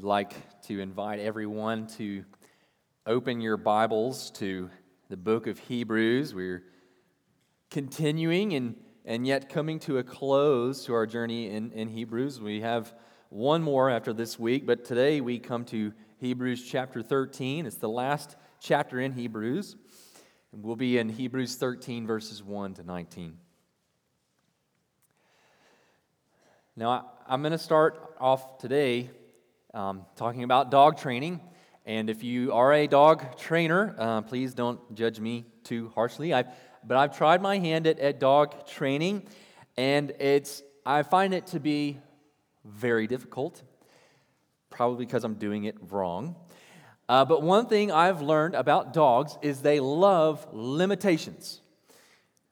would like to invite everyone to open your Bibles to the book of Hebrews. We're continuing and, and yet coming to a close to our journey in, in Hebrews. We have one more after this week, but today we come to Hebrews chapter 13. It's the last chapter in Hebrews. And we'll be in Hebrews 13, verses 1 to 19. Now, I'm going to start off today um, talking about dog training. And if you are a dog trainer, uh, please don't judge me too harshly. I've, but I've tried my hand at, at dog training, and it's, I find it to be very difficult, probably because I'm doing it wrong. Uh, but one thing I've learned about dogs is they love limitations.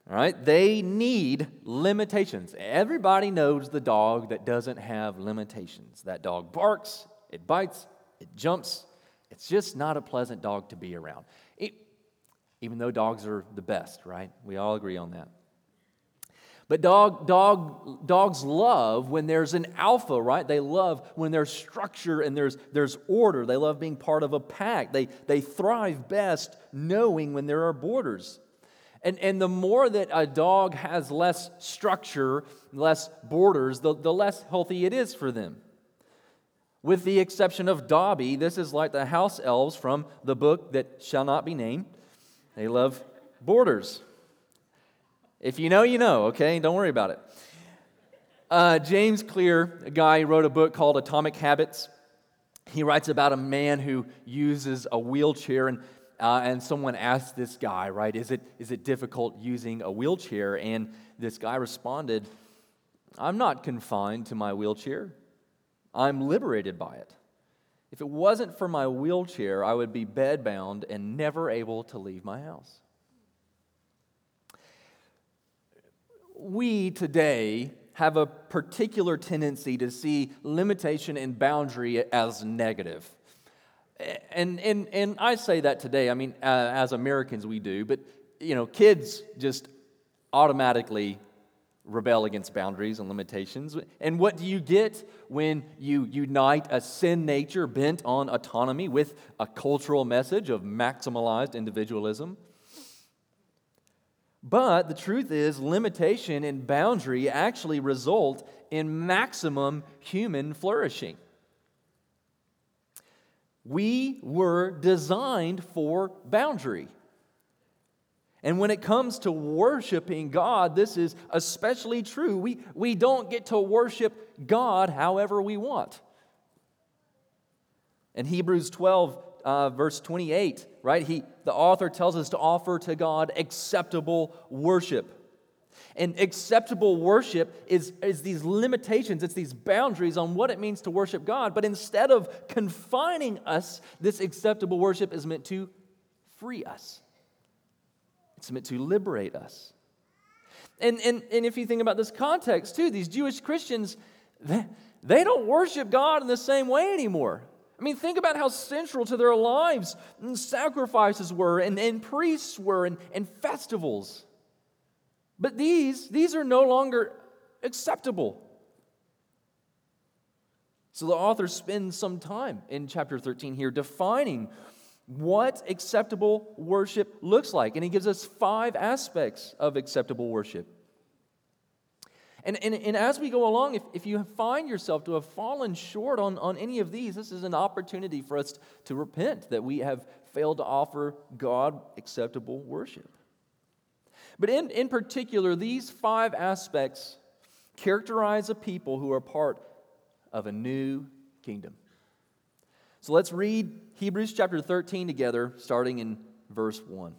All right, they need limitations. Everybody knows the dog that doesn't have limitations. That dog barks, it bites, it jumps. It's just not a pleasant dog to be around. It, even though dogs are the best, right? We all agree on that. But dog, dog, dogs love when there's an alpha, right? They love when there's structure and there's, there's order. They love being part of a pack. They, they thrive best knowing when there are borders. And, and the more that a dog has less structure, less borders, the, the less healthy it is for them. With the exception of Dobby, this is like the house elves from the book that shall not be named. They love borders. If you know, you know, okay? Don't worry about it. Uh, James Clear, a guy, wrote a book called Atomic Habits. He writes about a man who uses a wheelchair and uh, and someone asked this guy, right, is it, is it difficult using a wheelchair? And this guy responded, I'm not confined to my wheelchair, I'm liberated by it. If it wasn't for my wheelchair, I would be bedbound and never able to leave my house. We today have a particular tendency to see limitation and boundary as negative and, and, and I say that today, I mean, uh, as Americans we do, but, you know, kids just automatically rebel against boundaries and limitations. And what do you get when you unite a sin nature bent on autonomy with a cultural message of maximalized individualism? But the truth is, limitation and boundary actually result in maximum human flourishing. We were designed for boundary. And when it comes to worshiping God, this is especially true. We, we don't get to worship God however we want. In Hebrews 12, uh, verse 28, right, he, the author tells us to offer to God acceptable worship. And acceptable worship is, is these limitations, it's these boundaries on what it means to worship God. But instead of confining us, this acceptable worship is meant to free us, it's meant to liberate us. And, and, and if you think about this context too, these Jewish Christians, they, they don't worship God in the same way anymore. I mean, think about how central to their lives mm, sacrifices were, and, and priests were, and, and festivals. But these, these are no longer acceptable. So the author spends some time in chapter 13 here defining what acceptable worship looks like. And he gives us five aspects of acceptable worship. And, and, and as we go along, if, if you find yourself to have fallen short on, on any of these, this is an opportunity for us to repent that we have failed to offer God acceptable worship. But in, in particular, these five aspects characterize a people who are part of a new kingdom. So let's read Hebrews chapter 13 together, starting in verse 1.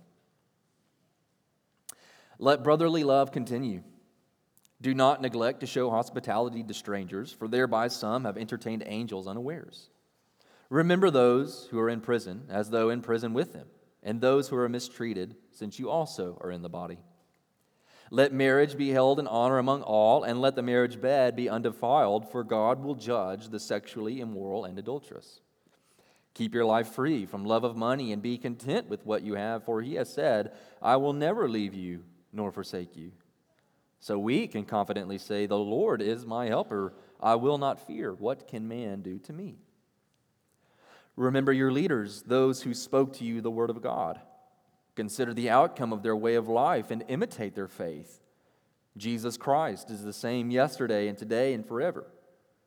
Let brotherly love continue. Do not neglect to show hospitality to strangers, for thereby some have entertained angels unawares. Remember those who are in prison, as though in prison with them, and those who are mistreated, since you also are in the body. Let marriage be held in honor among all, and let the marriage bed be undefiled, for God will judge the sexually immoral and adulterous. Keep your life free from love of money and be content with what you have, for he has said, I will never leave you nor forsake you. So we can confidently say, The Lord is my helper. I will not fear. What can man do to me? Remember your leaders, those who spoke to you the word of God. Consider the outcome of their way of life and imitate their faith. Jesus Christ is the same yesterday and today and forever.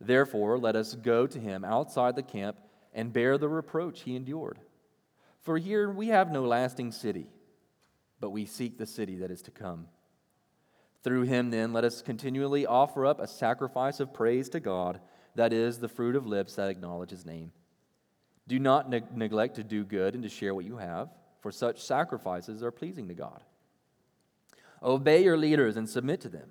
Therefore, let us go to him outside the camp and bear the reproach he endured. For here we have no lasting city, but we seek the city that is to come. Through him, then, let us continually offer up a sacrifice of praise to God, that is, the fruit of lips that acknowledge his name. Do not ne- neglect to do good and to share what you have, for such sacrifices are pleasing to God. Obey your leaders and submit to them,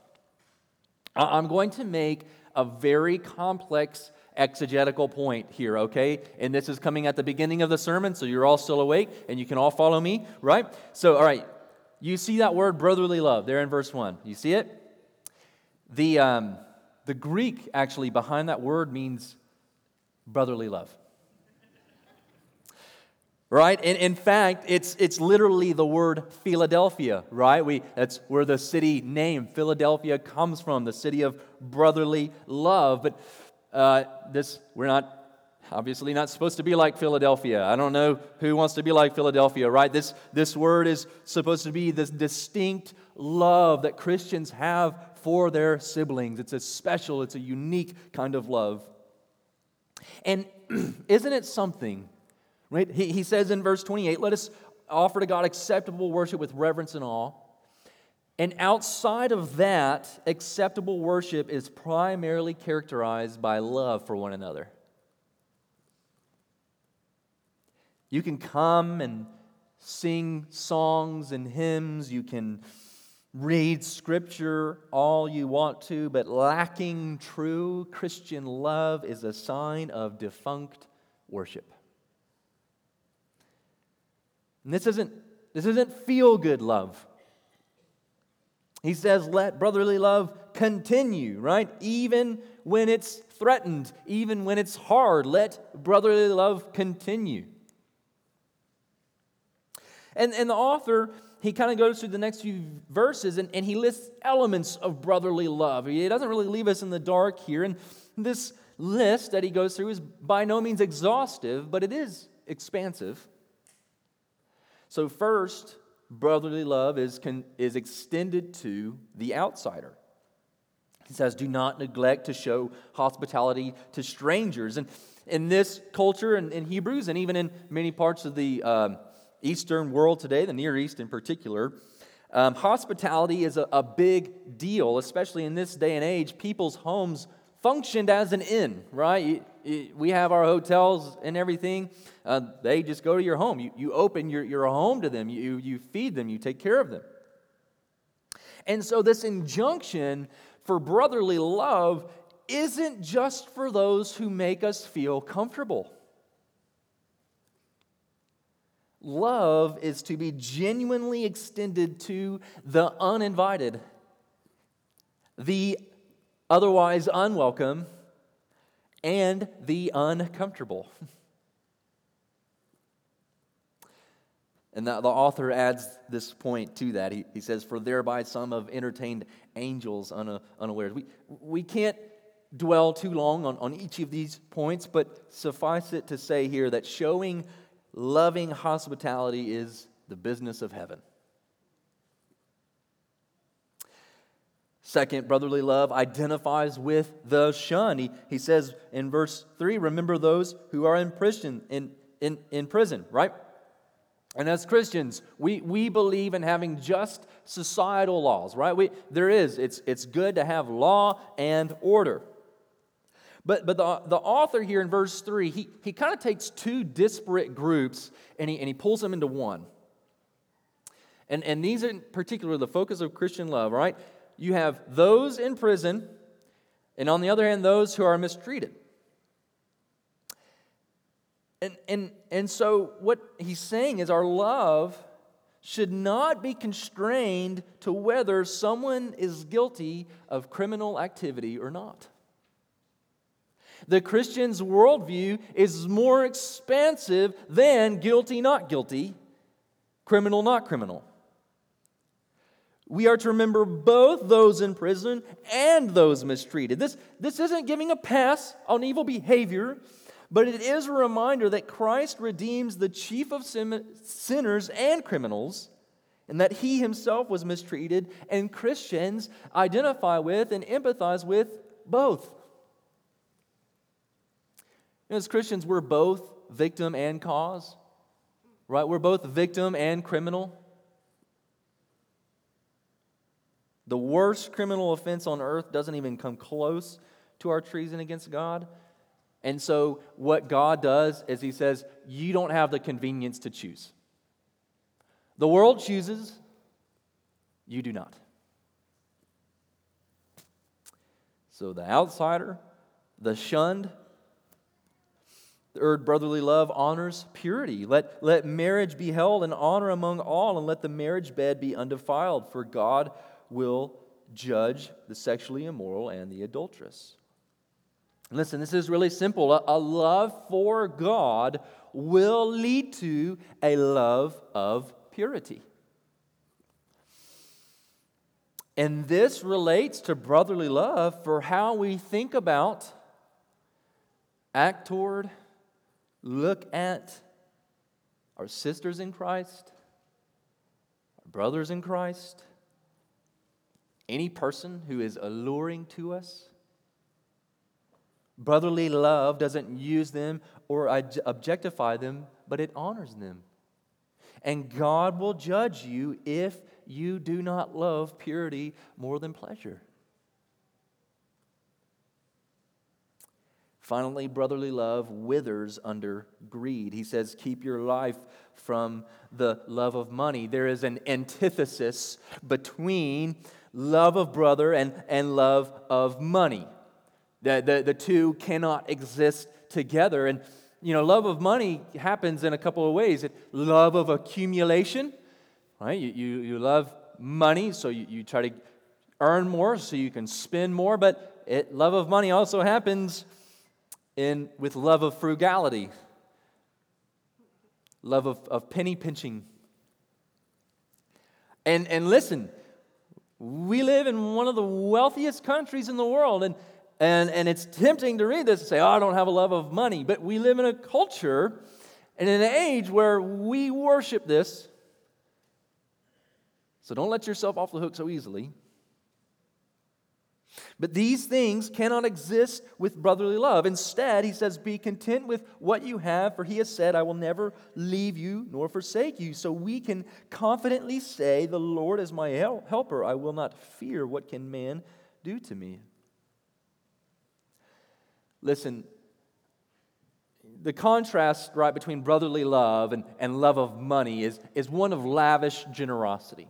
I'm going to make a very complex exegetical point here, okay? And this is coming at the beginning of the sermon, so you're all still awake and you can all follow me, right? So, all right, you see that word brotherly love there in verse 1. You see it? The, um, the Greek actually behind that word means brotherly love. Right? And in fact, it's, it's literally the word Philadelphia, right? We, that's where the city name, Philadelphia, comes from, the city of brotherly love. But uh, this, we're not obviously not supposed to be like Philadelphia. I don't know who wants to be like Philadelphia, right? This, this word is supposed to be this distinct love that Christians have for their siblings. It's a special, it's a unique kind of love. And isn't it something, right? He, he says in verse 28 let us offer to God acceptable worship with reverence and awe. And outside of that, acceptable worship is primarily characterized by love for one another. You can come and sing songs and hymns. You can read scripture all you want to, but lacking true Christian love is a sign of defunct worship. And this isn't, this isn't feel good love. He says, let brotherly love continue, right? Even when it's threatened, even when it's hard, let brotherly love continue. And, and the author, he kind of goes through the next few verses and, and he lists elements of brotherly love. He doesn't really leave us in the dark here. And this list that he goes through is by no means exhaustive, but it is expansive. So, first, brotherly love is, can, is extended to the outsider. He says, Do not neglect to show hospitality to strangers. And in this culture, and in Hebrews, and even in many parts of the um, Eastern world today, the Near East in particular, um, hospitality is a, a big deal, especially in this day and age. People's homes functioned as an inn, right? we have our hotels and everything. Uh, they just go to your home. You, you open your, your home to them, you, you feed them, you take care of them. And so, this injunction for brotherly love isn't just for those who make us feel comfortable. Love is to be genuinely extended to the uninvited, the otherwise unwelcome, and the uncomfortable. And the, the, author adds this point to that. He, he says, For thereby some have entertained angels una, unawares. We, we can't dwell too long on, on each of these points, but suffice it to say here that showing loving hospitality is the business of heaven. Second, brotherly love identifies with the shunned. He, he says in verse 3 remember those who are in prison, in, in, in prison, right? And as Christians, we, we believe in having just societal laws, right? We, there is. It's, it's good to have law and order. But, but the, the author here in verse 3, he, he kind of takes two disparate groups and he, and he pulls them into one. And, and these are in particular the focus of Christian love, right? You have those in prison, and on the other hand, those who are mistreated. And, and, and so, what he's saying is our love should not be constrained to whether someone is guilty of criminal activity or not. The Christian's worldview is more expansive than guilty, not guilty, criminal, not criminal. We are to remember both those in prison and those mistreated. This, this isn't giving a pass on evil behavior. But it is a reminder that Christ redeems the chief of sinners and criminals, and that he himself was mistreated, and Christians identify with and empathize with both. As Christians, we're both victim and cause, right? We're both victim and criminal. The worst criminal offense on earth doesn't even come close to our treason against God. And so, what God does is He says, You don't have the convenience to choose. The world chooses, you do not. So, the outsider, the shunned, third brotherly love honors purity. Let, let marriage be held in honor among all, and let the marriage bed be undefiled, for God will judge the sexually immoral and the adulteress. Listen, this is really simple. A, a love for God will lead to a love of purity. And this relates to brotherly love for how we think about, act toward, look at our sisters in Christ, our brothers in Christ, any person who is alluring to us. Brotherly love doesn't use them or objectify them, but it honors them. And God will judge you if you do not love purity more than pleasure. Finally, brotherly love withers under greed. He says, Keep your life from the love of money. There is an antithesis between love of brother and, and love of money. The, the, the two cannot exist together. And, you know, love of money happens in a couple of ways. It, love of accumulation, right? You, you, you love money, so you, you try to earn more so you can spend more. But it, love of money also happens in, with love of frugality, love of, of penny pinching. And, and listen, we live in one of the wealthiest countries in the world, and and, and it's tempting to read this and say, oh, I don't have a love of money. But we live in a culture and in an age where we worship this. So don't let yourself off the hook so easily. But these things cannot exist with brotherly love. Instead, he says, Be content with what you have, for he has said, I will never leave you nor forsake you. So we can confidently say, The Lord is my helper. I will not fear. What can man do to me? Listen, the contrast, right, between brotherly love and, and love of money is, is one of lavish generosity.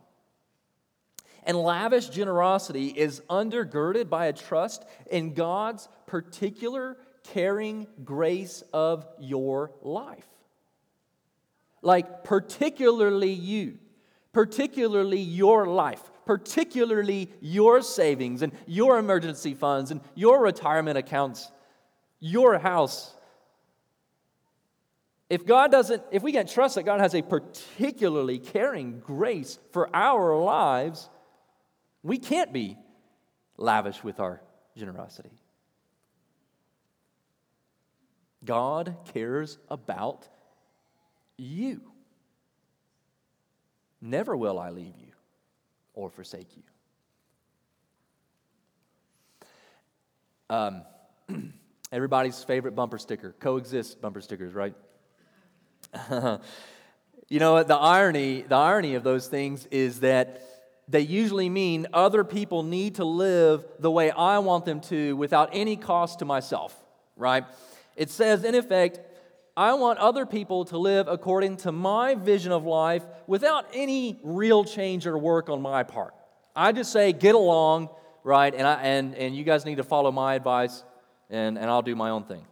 And lavish generosity is undergirded by a trust in God's particular caring grace of your life. Like, particularly you, particularly your life, particularly your savings and your emergency funds and your retirement accounts your house. If God doesn't, if we can't trust that God has a particularly caring grace for our lives, we can't be lavish with our generosity. God cares about you. Never will I leave you or forsake you. Um, everybody's favorite bumper sticker, coexist bumper stickers, right? you know, what the irony, the irony of those things is that they usually mean other people need to live the way I want them to without any cost to myself, right? It says, in effect, I want other people to live according to my vision of life without any real change or work on my part. I just say, get along, right? And, I, and, and you guys need to follow my advice, and, and I'll do my own thing.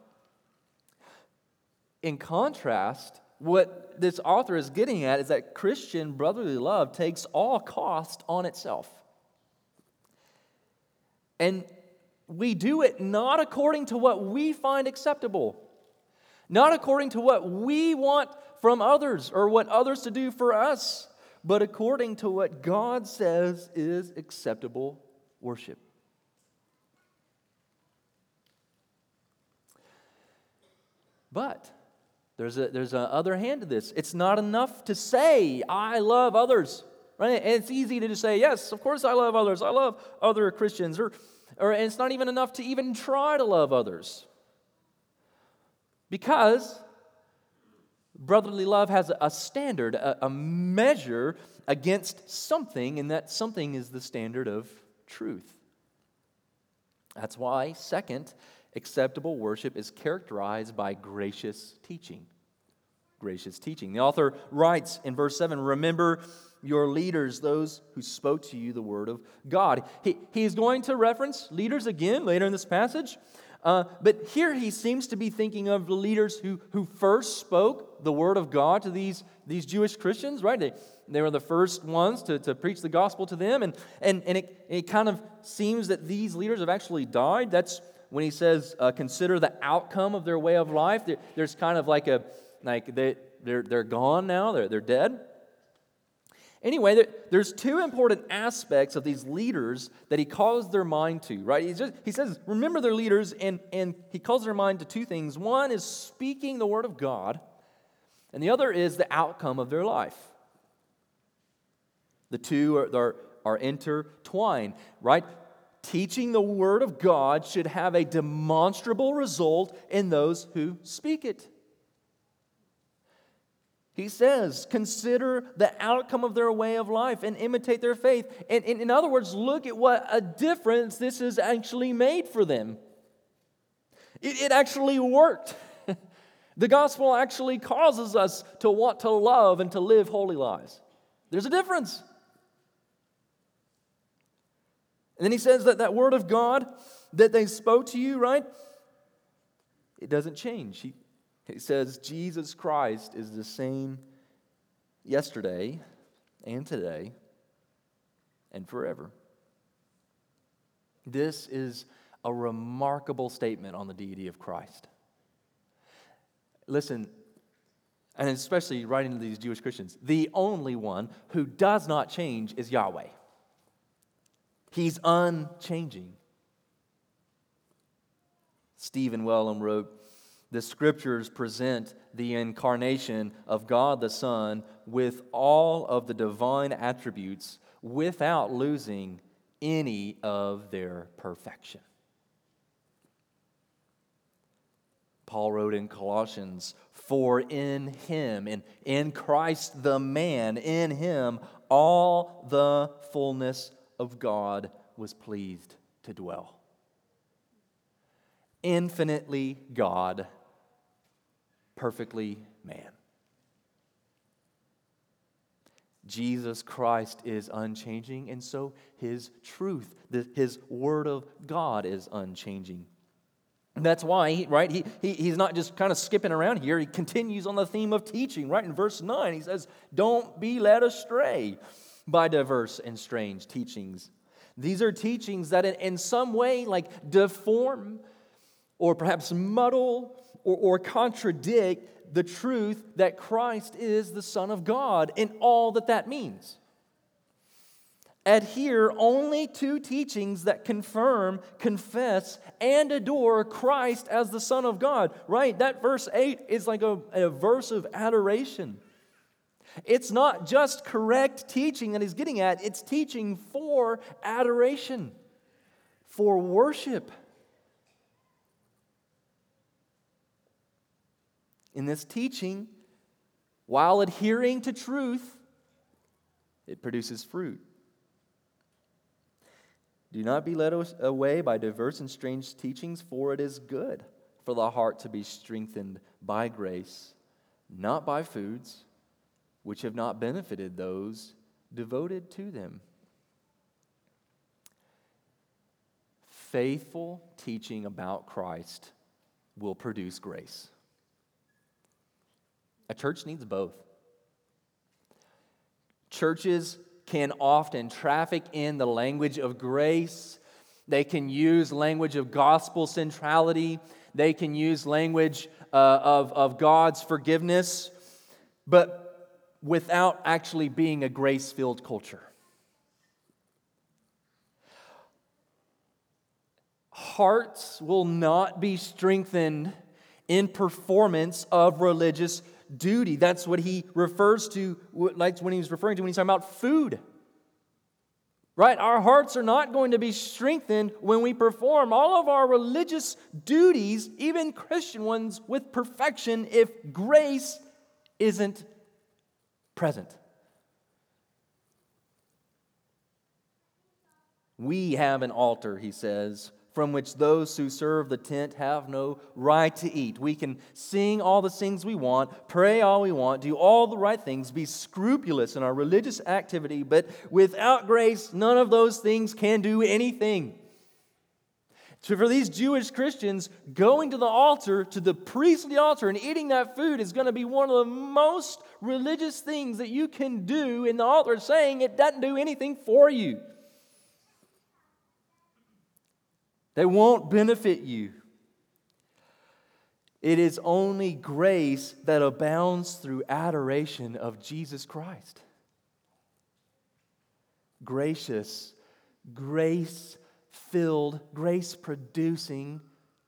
In contrast, what this author is getting at is that Christian brotherly love takes all cost on itself. And we do it not according to what we find acceptable, not according to what we want from others or what others to do for us, but according to what God says is acceptable worship. But there's a there's a other hand to this. It's not enough to say I love others, right? And it's easy to just say yes, of course I love others. I love other Christians, or or it's not even enough to even try to love others, because brotherly love has a standard, a, a measure against something, and that something is the standard of truth. That's why, second, acceptable worship is characterized by gracious teaching. Gracious teaching. The author writes in verse 7 Remember your leaders, those who spoke to you the word of God. He, he's going to reference leaders again later in this passage. Uh, but here he seems to be thinking of the leaders who, who first spoke the word of God to these, these Jewish Christians, right? They, they were the first ones to, to preach the gospel to them. And, and, and it, it kind of seems that these leaders have actually died. That's when he says, uh, consider the outcome of their way of life. There, there's kind of like a, like they, they're, they're gone now, they're, they're dead. Anyway, there, there's two important aspects of these leaders that he calls their mind to, right? He, just, he says, remember their leaders, and, and he calls their mind to two things. One is speaking the word of God, and the other is the outcome of their life. The two are, are, are intertwined, right? Teaching the word of God should have a demonstrable result in those who speak it. He says, consider the outcome of their way of life and imitate their faith. And, in other words, look at what a difference this has actually made for them. It, it actually worked. the gospel actually causes us to want to love and to live holy lives. There's a difference. And then he says that that word of God that they spoke to you, right? It doesn't change. He, he says Jesus Christ is the same yesterday and today and forever. This is a remarkable statement on the deity of Christ. Listen, and especially writing to these Jewish Christians, the only one who does not change is Yahweh. He's unchanging. Stephen Wellum wrote, the scriptures present the incarnation of God the Son with all of the divine attributes without losing any of their perfection. Paul wrote in Colossians, For in him, in, in Christ the man, in him all the fullness of God was pleased to dwell. Infinitely God perfectly man. Jesus Christ is unchanging, and so his truth, his word of God is unchanging. And that's why, right, he, he, he's not just kind of skipping around here. He continues on the theme of teaching, right? In verse 9, he says, Don't be led astray by diverse and strange teachings. These are teachings that, in, some way, like deform or perhaps muddle or, or contradict the truth that Christ is the Son of God and all that that means. Adhere only to teachings that confirm, confess, and adore Christ as the Son of God. Right? That verse 8 is like a, a verse of adoration. It's not just correct teaching that he's getting at, it's teaching for adoration, for worship. In this teaching, while adhering to truth, it produces fruit. Do not be led away by diverse and strange teachings, for it is good for the heart to be strengthened by grace, not by foods which have not benefited those devoted to them. Faithful teaching about Christ will produce grace. A church needs both. Churches can often traffic in the language of grace. They can use language of gospel centrality. They can use language uh, of, of God's forgiveness, but without actually being a grace filled culture. Hearts will not be strengthened in performance of religious duty. That's what he refers to, like when he was referring to when he's talking about food. Right? Our hearts are not going to be strengthened when we perform all of our religious duties, even Christian ones, with perfection if grace isn't present. We have an altar, he says, from which those who serve the tent have no right to eat. We can sing all the things we want, pray all we want, do all the right things, be scrupulous in our religious activity, but without grace, none of those things can do anything. So, for these Jewish Christians, going to the altar, to the priestly altar, and eating that food is going to be one of the most religious things that you can do in the altar, saying it doesn't do anything for you. They won't benefit you. It is only grace that abounds through adoration of Jesus Christ. Gracious, grace filled, grace producing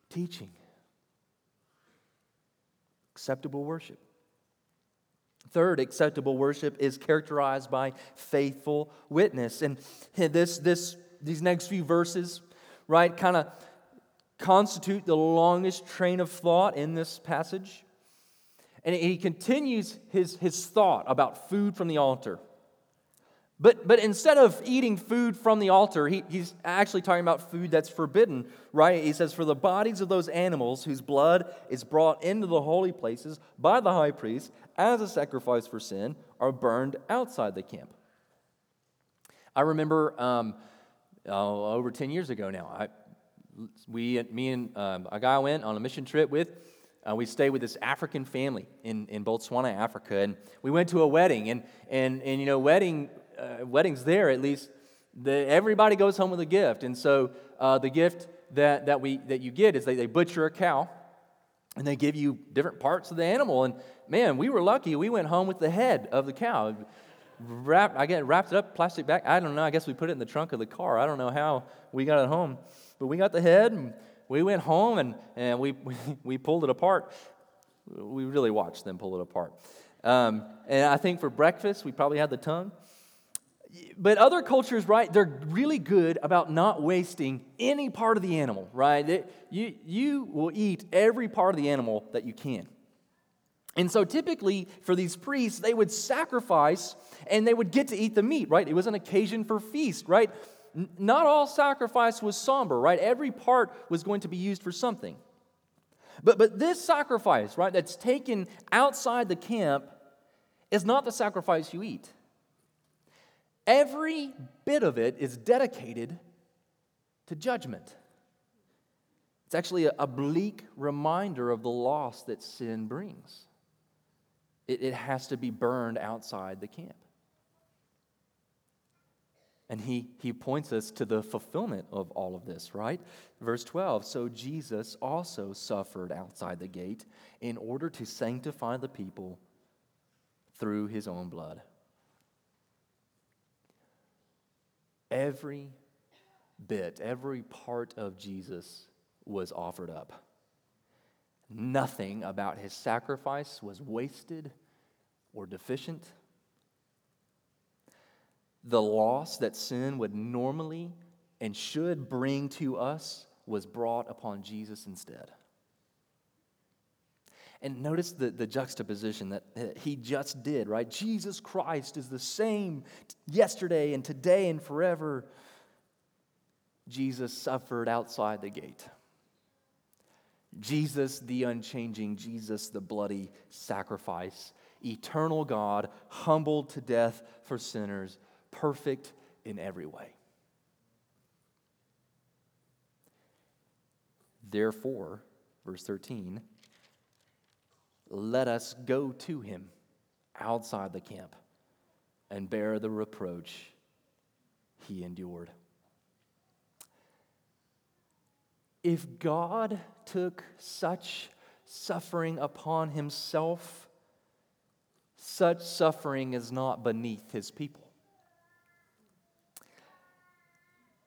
teaching. Acceptable worship. Third, acceptable worship is characterized by faithful witness. And this, this, these next few verses right, kind of constitute the longest train of thought in this passage. And he continues his, his thought about food from the altar. But, but instead of eating food from the altar, he, he's actually talking about food that's forbidden, right? He says, For the bodies of those animals whose blood is brought into the holy places by the high priest as a sacrifice for sin are burned outside the camp. I remember um, uh, over 10 years ago now. I, we, me and um, a guy went on a mission trip with, uh, we stayed with this African family in, in Botswana, Africa, and we went to a wedding. And, and, and you know, wedding, uh, weddings there, at least, the, everybody goes home with a gift. And so uh, the gift that, that, we, that you get is they, they butcher a cow, and they give you different parts of the animal. And man, we were lucky. We went home with the head of the cow wrapped, I get wrapped it up, plastic bag. I don't know. I guess we put it in the trunk of the car. I don't know how we got it home. But we got the head and we went home and, and we, we, we pulled it apart. We really watched them pull it apart. Um, and I think for breakfast, we probably had the tongue. But other cultures, right, they're really good about not wasting any part of the animal, right? You, you will eat every part of the animal that you can. And so typically for these priests, they would sacrifice and they would get to eat the meat, right? It was an occasion for feast, right? Not all sacrifice was somber, right? Every part was going to be used for something. But, but this sacrifice, right, that's taken outside the camp is not the sacrifice you eat. Every bit of it is dedicated to judgment. It's actually a, bleak reminder of the loss that sin brings it, it has to be burned outside the camp. And he, he points us to the fulfillment of all of this, right? Verse 12 So Jesus also suffered outside the gate in order to sanctify the people through his own blood. Every bit, every part of Jesus was offered up. Nothing about his sacrifice was wasted or deficient. The loss that sin would normally and should bring to us was brought upon Jesus instead. And notice the, the juxtaposition that he just did, right? Jesus Christ is the same yesterday and today and forever. Jesus suffered outside the gate. Jesus, the unchanging, Jesus, the bloody sacrifice, eternal God, humbled to death for sinners, perfect in every way. Therefore, verse 13, let us go to him outside the camp and bear the reproach he endured. If God took such suffering upon himself, such suffering is not beneath his people.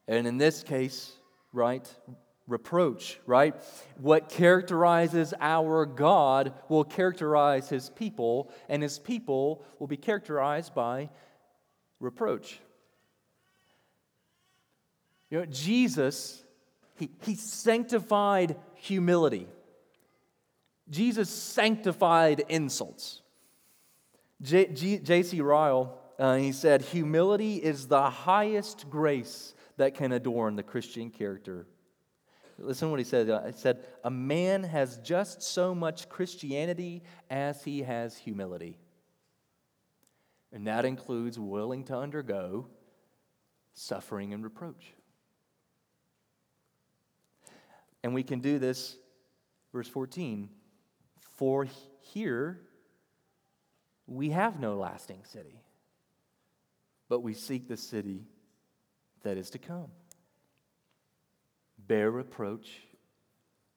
And in this case, right, reproach, right? What characterizes our God will characterize his people, and his people will be characterized by reproach. You know, Jesus, he, he sanctified humility. Jesus sanctified insults. J.C. Ryle, uh, he said, humility is the highest grace that can adorn the Christian character Listen to what he said. He said, A man has just so much Christianity as he has humility. And that includes willing to undergo suffering and reproach. And we can do this, verse 14, for here we have no lasting city, but we seek the city that is to come bear reproach,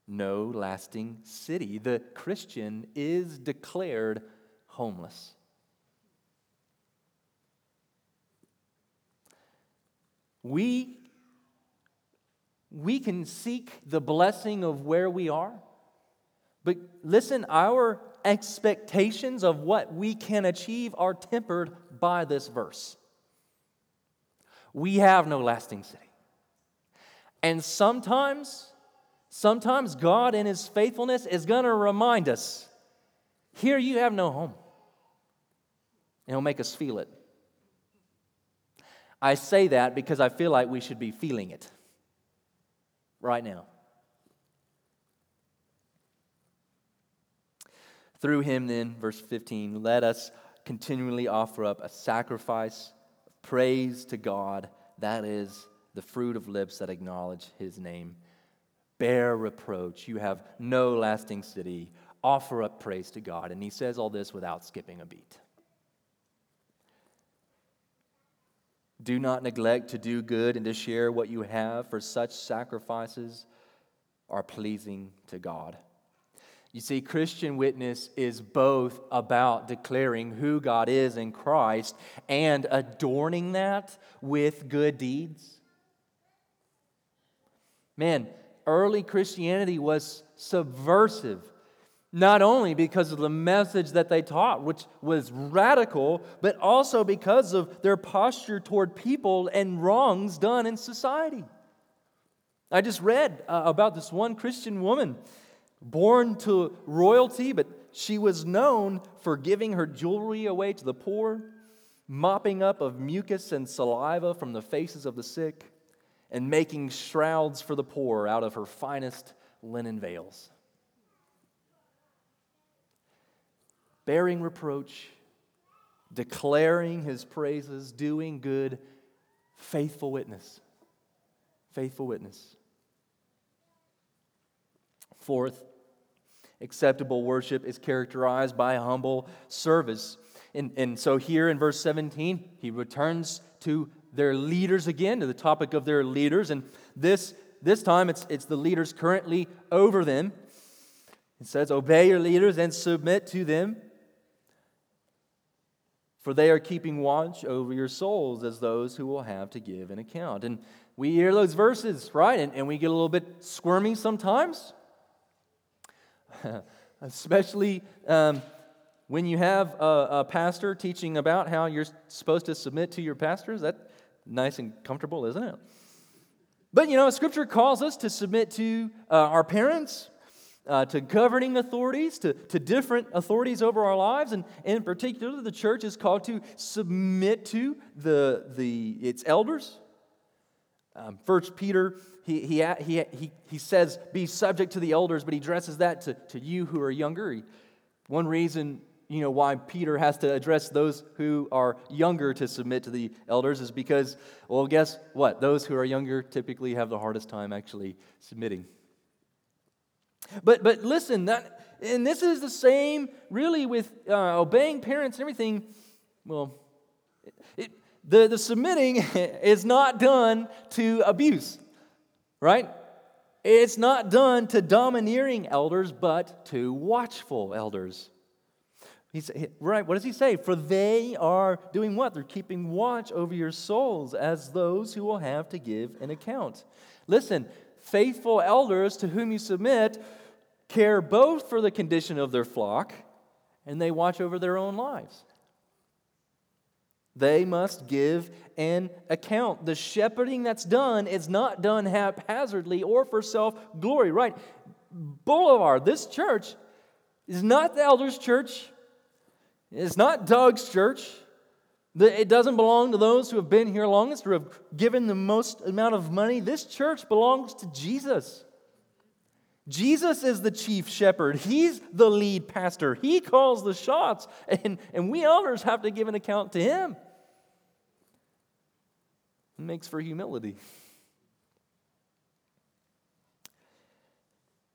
no lasting city. The Christian is declared homeless. We, we can seek the blessing of where we are, but listen, our expectations of what we can achieve are tempered by this verse. We have no lasting city. And sometimes, sometimes God in His faithfulness is going to remind us here you have no home. And He'll make us feel it. I say that because I feel like we should be feeling it right now. Through him, then, verse 15, let us continually offer up a sacrifice, of praise to God, that is the fruit of lips that acknowledge his name. Bear reproach. You have no lasting city. Offer up praise to God. And he says all this without skipping a beat. Do not neglect to do good and to share what you have, for such sacrifices are pleasing to God. You see, Christian witness is both about declaring who God is in Christ and adorning that with good deeds. Man, early Christianity was subversive, not only because of the message that they taught, which was radical, but also because of their posture toward people and wrongs done in society. I just read uh, about this one Christian woman born to royalty, but she was known for giving her jewelry away to the poor, mopping up of mucus and saliva from the faces of the sick and making shrouds for the poor out of her finest linen veils. Bearing reproach, declaring his praises, doing good, faithful witness. Faithful witness. Fourth, acceptable worship is characterized by humble service. And, and so here in verse 17, he returns to their leaders again, to the topic of their leaders. And this, this time it's, it's the leaders currently over them. It says, Obey your leaders and submit to them, for they are keeping watch over your souls as those who will have to give an account. And we hear those verses, right? And, and we get a little bit squirmy sometimes, especially. Um, when you have a, a, pastor teaching about how you're supposed to submit to your pastors, that nice and comfortable, isn't it? But you know, Scripture calls us to submit to uh, our parents, uh, to governing authorities, to, to different authorities over our lives, and, in particular, the church is called to submit to the, the, its elders. Um, First Peter, he, he, he, he, he says, be subject to the elders, but he addresses that to, to you who are younger. One reason you know why Peter has to address those who are younger to submit to the elders is because, well, guess what? Those who are younger typically have the hardest time actually submitting. But but listen, that and this is the same really with uh, obeying parents and everything. Well, it, the the submitting is not done to abuse, right? It's not done to domineering elders, but to watchful elders. He's, right, what does he say? For they are doing what? They're keeping watch over your souls as those who will have to give an account. Listen, faithful elders to whom you submit care both for the condition of their flock and they watch over their own lives. They must give an account. The shepherding that's done is not done haphazardly or for self glory, right? Boulevard, this church is not the elders' church, it's not Doug's church. It doesn't belong to those who have been here longest or have given the most amount of money. This church belongs to Jesus. Jesus is the chief shepherd. He's the lead pastor. He calls the shots, and, and we elders have to give an account to him. It makes for humility.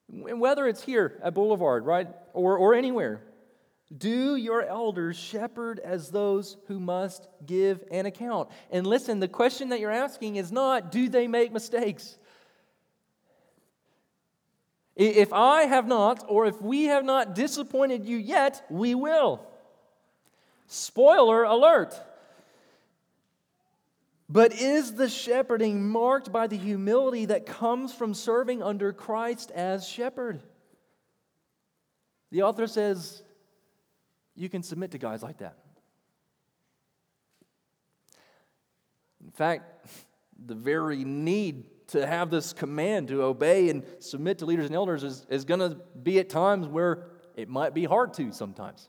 Whether it's here at Boulevard, right, or, or anywhere, do your elders shepherd as those who must give an account? And listen, the question that you're asking is not, do they make mistakes? If I have not, or if we have not disappointed you yet, we will. Spoiler alert. But is the shepherding marked by the humility that comes from serving under Christ as shepherd? The author says, you can submit to guys like that. In fact, the very need to have this command to obey and submit to leaders and elders is, is going to be at times where it might be hard to sometimes.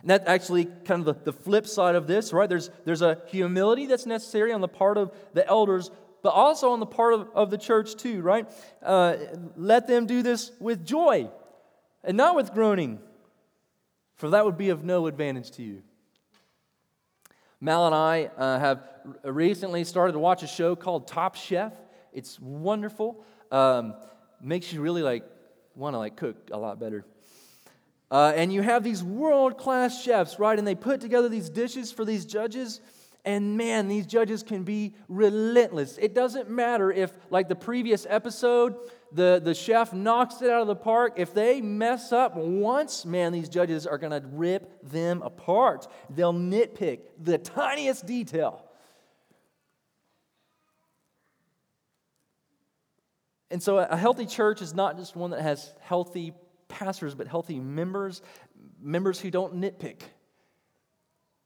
And that's actually kind of the, the flip side of this, right? There's, there's a humility that's necessary on the part of the elders, but also on the part of, of the church too, right? Uh, let them do this with joy and not with groaning, for that would be of no advantage to you. Mal and I uh, have recently started to watch a show called Top Chef. It's wonderful. Um, makes you really like want to like cook a lot better. Uh, and you have these world class chefs, right? And they put together these dishes for these judges. And man, these judges can be relentless. It doesn't matter if, like the previous episode, the, the chef knocks it out of the park, if they mess up once, man, these judges are going to rip them apart. They'll nitpick the tiniest detail. And so, a healthy church is not just one that has healthy pastors, but healthy members, members who don't nitpick.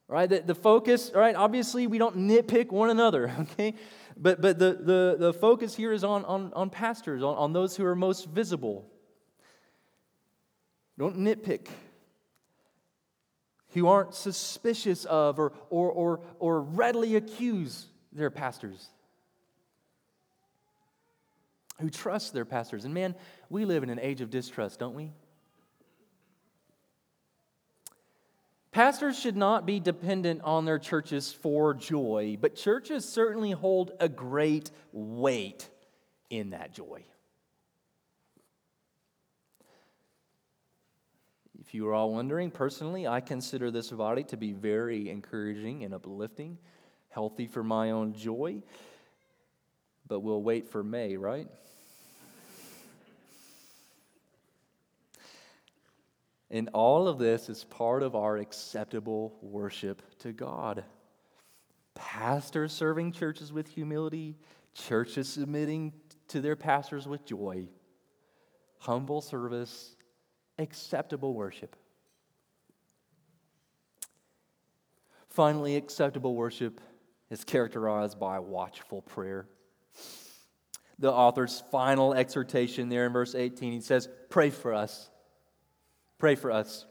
Right? The, the focus, right? Obviously, we don't nitpick one another, okay? But, but the, the, the focus here is on, on, on pastors, on, on those who are most visible. Don't nitpick. Who aren't suspicious of or, or, or, or readily accuse their pastors. Who trust their pastors. And man, we live in an age of distrust, don't we? Pastors should not be dependent on their churches for joy, but churches certainly hold a great weight in that joy. If you are all wondering, personally, I consider this body to be very encouraging and uplifting, healthy for my own joy, but we'll wait for May, right? And all of this is part of our acceptable worship to God. Pastors serving churches with humility, churches submitting to their pastors with joy, humble service, acceptable worship. Finally, acceptable worship is characterized by watchful prayer. the author's final exhortation there in verse 18. He says, Pray for us. Pray for us.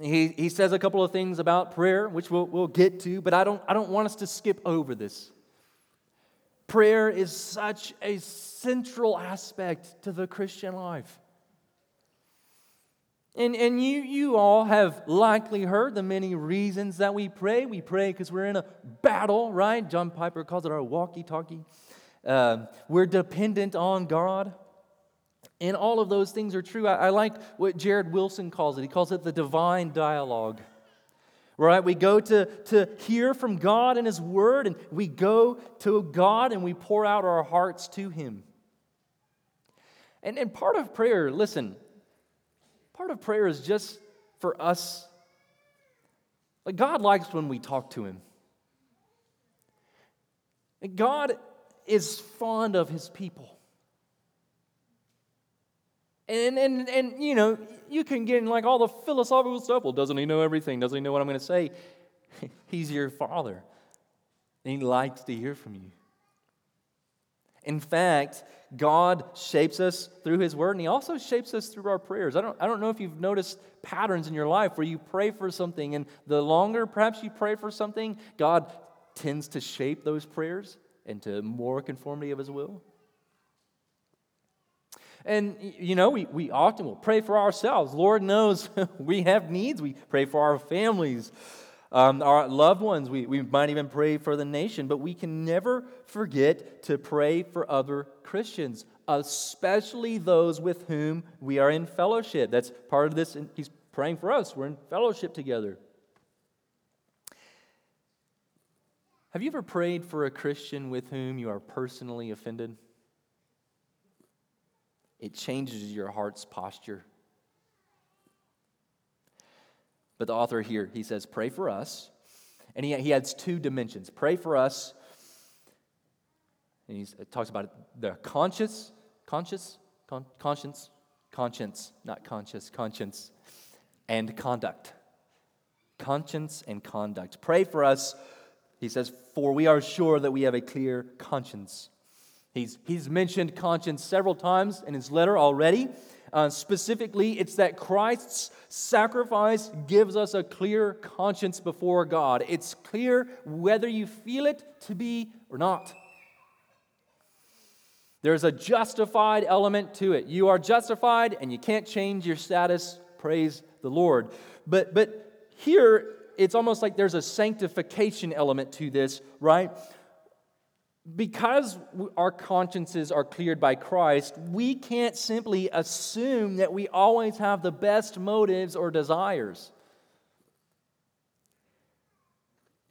He, he says a couple of things about prayer, which we'll, we'll get to, but I don't, I don't want us to skip over this. Prayer is such a central aspect to the Christian life. And, and you, you all have likely heard the many reasons that we pray. We pray because we're in a battle, right? John Piper calls it our walkie talkie. Uh, we're dependent on God. And all of those things are true. I, I like what Jared Wilson calls it. He calls it the divine dialogue. Right? We go to, to hear from God and His Word, and we go to God and we pour out our hearts to Him. And, and part of prayer, listen, part of prayer is just for us. Like God likes when we talk to Him. God is fond of His people. And, and, and, you know, you can get in like all the philosophical stuff. Well, doesn't he know everything? Doesn't he know what I'm going to say? He's your father. And he likes to hear from you. In fact, God shapes us through His Word, and He also shapes us through our prayers. I don't, I don't know if you've noticed patterns in your life where you pray for something, and the longer perhaps you pray for something, God tends to shape those prayers into more conformity of His will. And, you know, we, we often will pray for ourselves. Lord knows we have needs. We pray for our families, um, our loved ones. We, we might even pray for the nation, but we can never forget to pray for other Christians, especially those with whom we are in fellowship. That's part of this. He's praying for us. We're in fellowship together. Have you ever prayed for a Christian with whom you are personally offended? It changes your heart's posture. But the author here, he says, pray for us. And he, he adds two dimensions pray for us. And he talks about the conscious, conscious, con, conscience, conscience, not conscious, conscience, and conduct. Conscience and conduct. Pray for us, he says, for we are sure that we have a clear conscience. He's, he's mentioned conscience several times in his letter already. Uh, specifically, it's that Christ's sacrifice gives us a clear conscience before God. It's clear whether you feel it to be or not. There's a justified element to it. You are justified and you can't change your status. Praise the Lord. But, but here, it's almost like there's a sanctification element to this, right? Because our consciences are cleared by Christ, we can't simply assume that we always have the best motives or desires.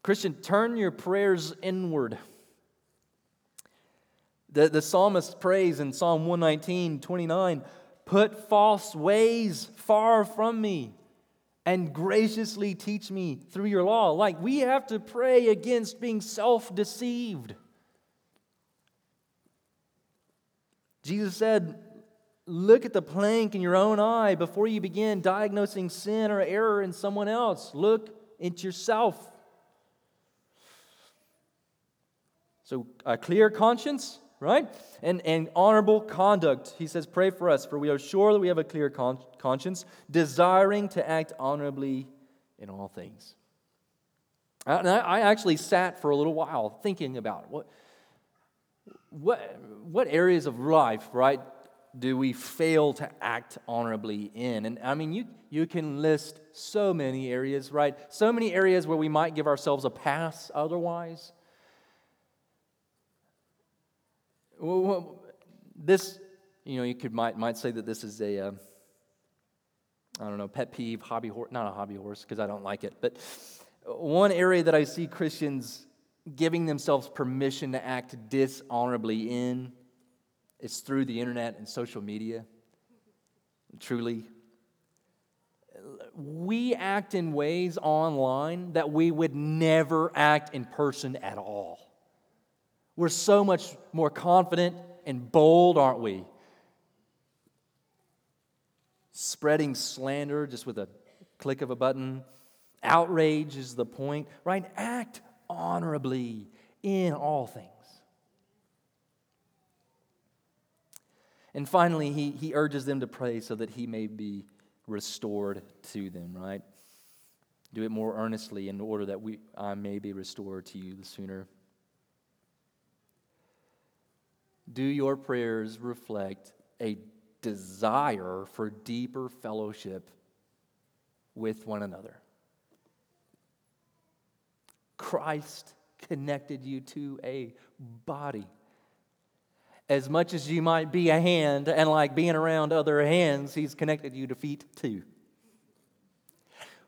Christian, turn your prayers inward. The, the psalmist prays in Psalm 119, 29, Put false ways far from me and graciously teach me through your law. Like we have to pray against being self deceived. Jesus said, Look at the plank in your own eye before you begin diagnosing sin or error in someone else. Look into yourself. So, a clear conscience, right? And, and honorable conduct. He says, Pray for us, for we are sure that we have a clear con- conscience, desiring to act honorably in all things. And I, I actually sat for a little while thinking about what what, what areas of life, right, do we fail to act honorably in? And I mean, you, you can list so many areas, right? So many areas where we might give ourselves a pass otherwise. Well, this, you know, you could might, might say that this is a, uh, I don't know, pet peeve, hobby horse, not a hobby horse because I don't like it, but one area that I see Christians giving themselves permission to act dishonorably in is through the internet and social media. Truly. We act in ways online that we would never act in person at all. We're so much more confident and bold, aren't we? Spreading slander just with a click of a button. Outrage is the point, right? Act honorably in all things. And finally, he, he urges them to pray so that he may be restored to them, right? Do it more earnestly in order that we, I may be restored to you the sooner. Do your prayers reflect a desire for deeper fellowship with one another? Christ connected you to a body. As much as you might be a hand and like being around other hands, He's connected you to feet too.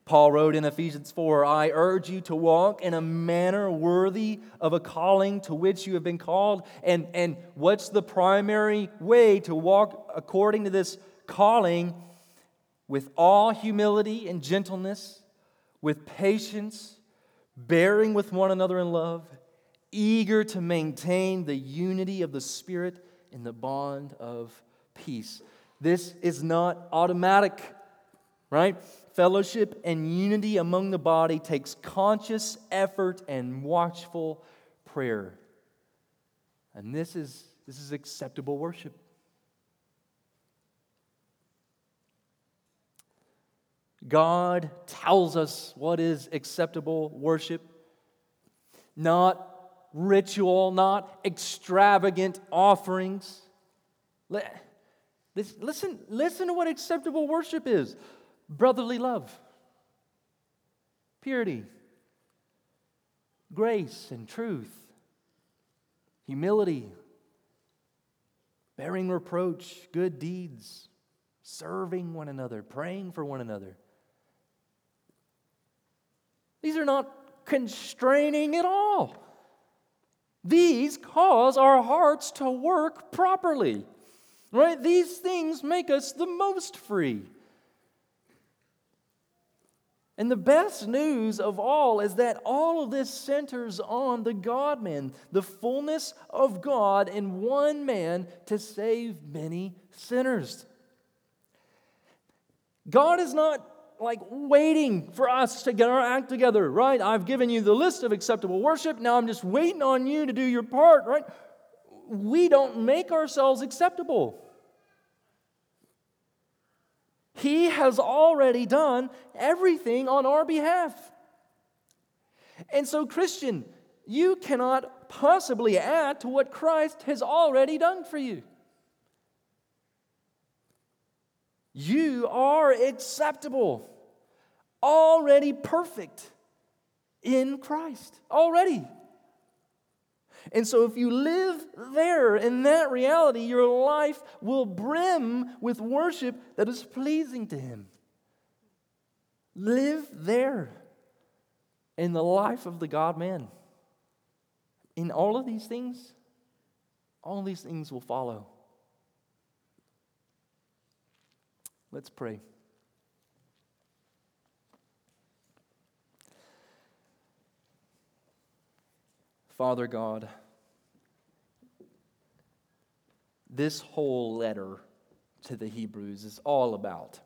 Paul wrote in Ephesians 4 I urge you to walk in a manner worthy of a calling to which you have been called. And, and what's the primary way to walk according to this calling? With all humility and gentleness, with patience, bearing with one another in love, eager to maintain the unity of the Spirit in the bond of peace. This is not automatic, right? Fellowship and unity among the body takes conscious effort and watchful prayer. And this is, this is acceptable worship. God tells us what is acceptable worship. Not ritual, not extravagant offerings. Listen, listen to what acceptable worship is brotherly love, purity, grace and truth, humility, bearing reproach, good deeds, serving one another, praying for one another. These are not constraining at all. These cause our hearts to work properly. Right? These things make us the most free. And the best news of all is that all of this centers on the God man, the fullness of God in one man to save many sinners. God is not like waiting for us to get our act together, right? I've given you the list of acceptable worship. Now I'm just waiting on you to do your part, right? We don't make ourselves acceptable. He has already done everything on our behalf. And so, Christian, you cannot possibly add to what Christ has already done for you. You are acceptable, already perfect in Christ, already. And so, if you live there in that reality, your life will brim with worship that is pleasing to Him. Live there in the life of the God man. In all of these things, all these things will follow. Let's pray. Father God, this whole letter to the Hebrews is all about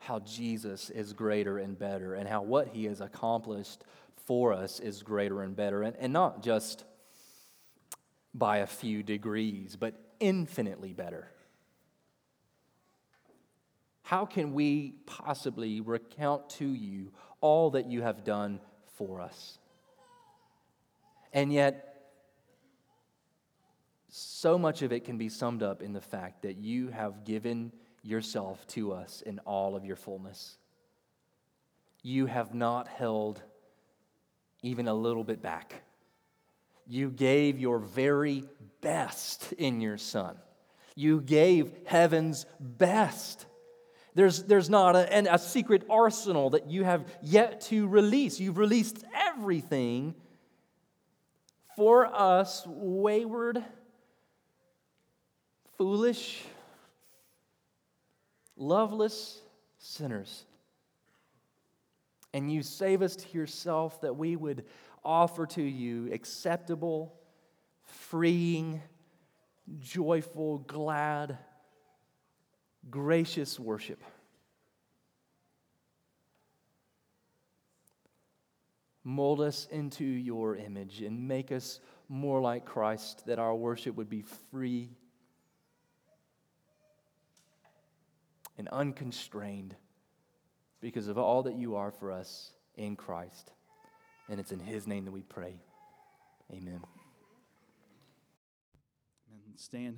how Jesus is greater and better and how what he has accomplished for us is greater and better. And, and not just by a few degrees, but infinitely better. How can we possibly recount to you all that you have done for us? And yet, so much of it can be summed up in the fact that you have given yourself to us in all of your fullness. You have not held even a little bit back. You gave your very best in your Son. You gave heaven's best. There's, there's not a, a secret arsenal that you have yet to release. You've released everything for us, wayward, foolish, loveless sinners. And you save us to yourself that we would offer to you acceptable, freeing, joyful, glad, gracious worship. Mold us into your image and make us more like Christ, that our worship would be free and unconstrained because of all that you are for us in Christ. And it's in His name that we pray. Amen. And stand.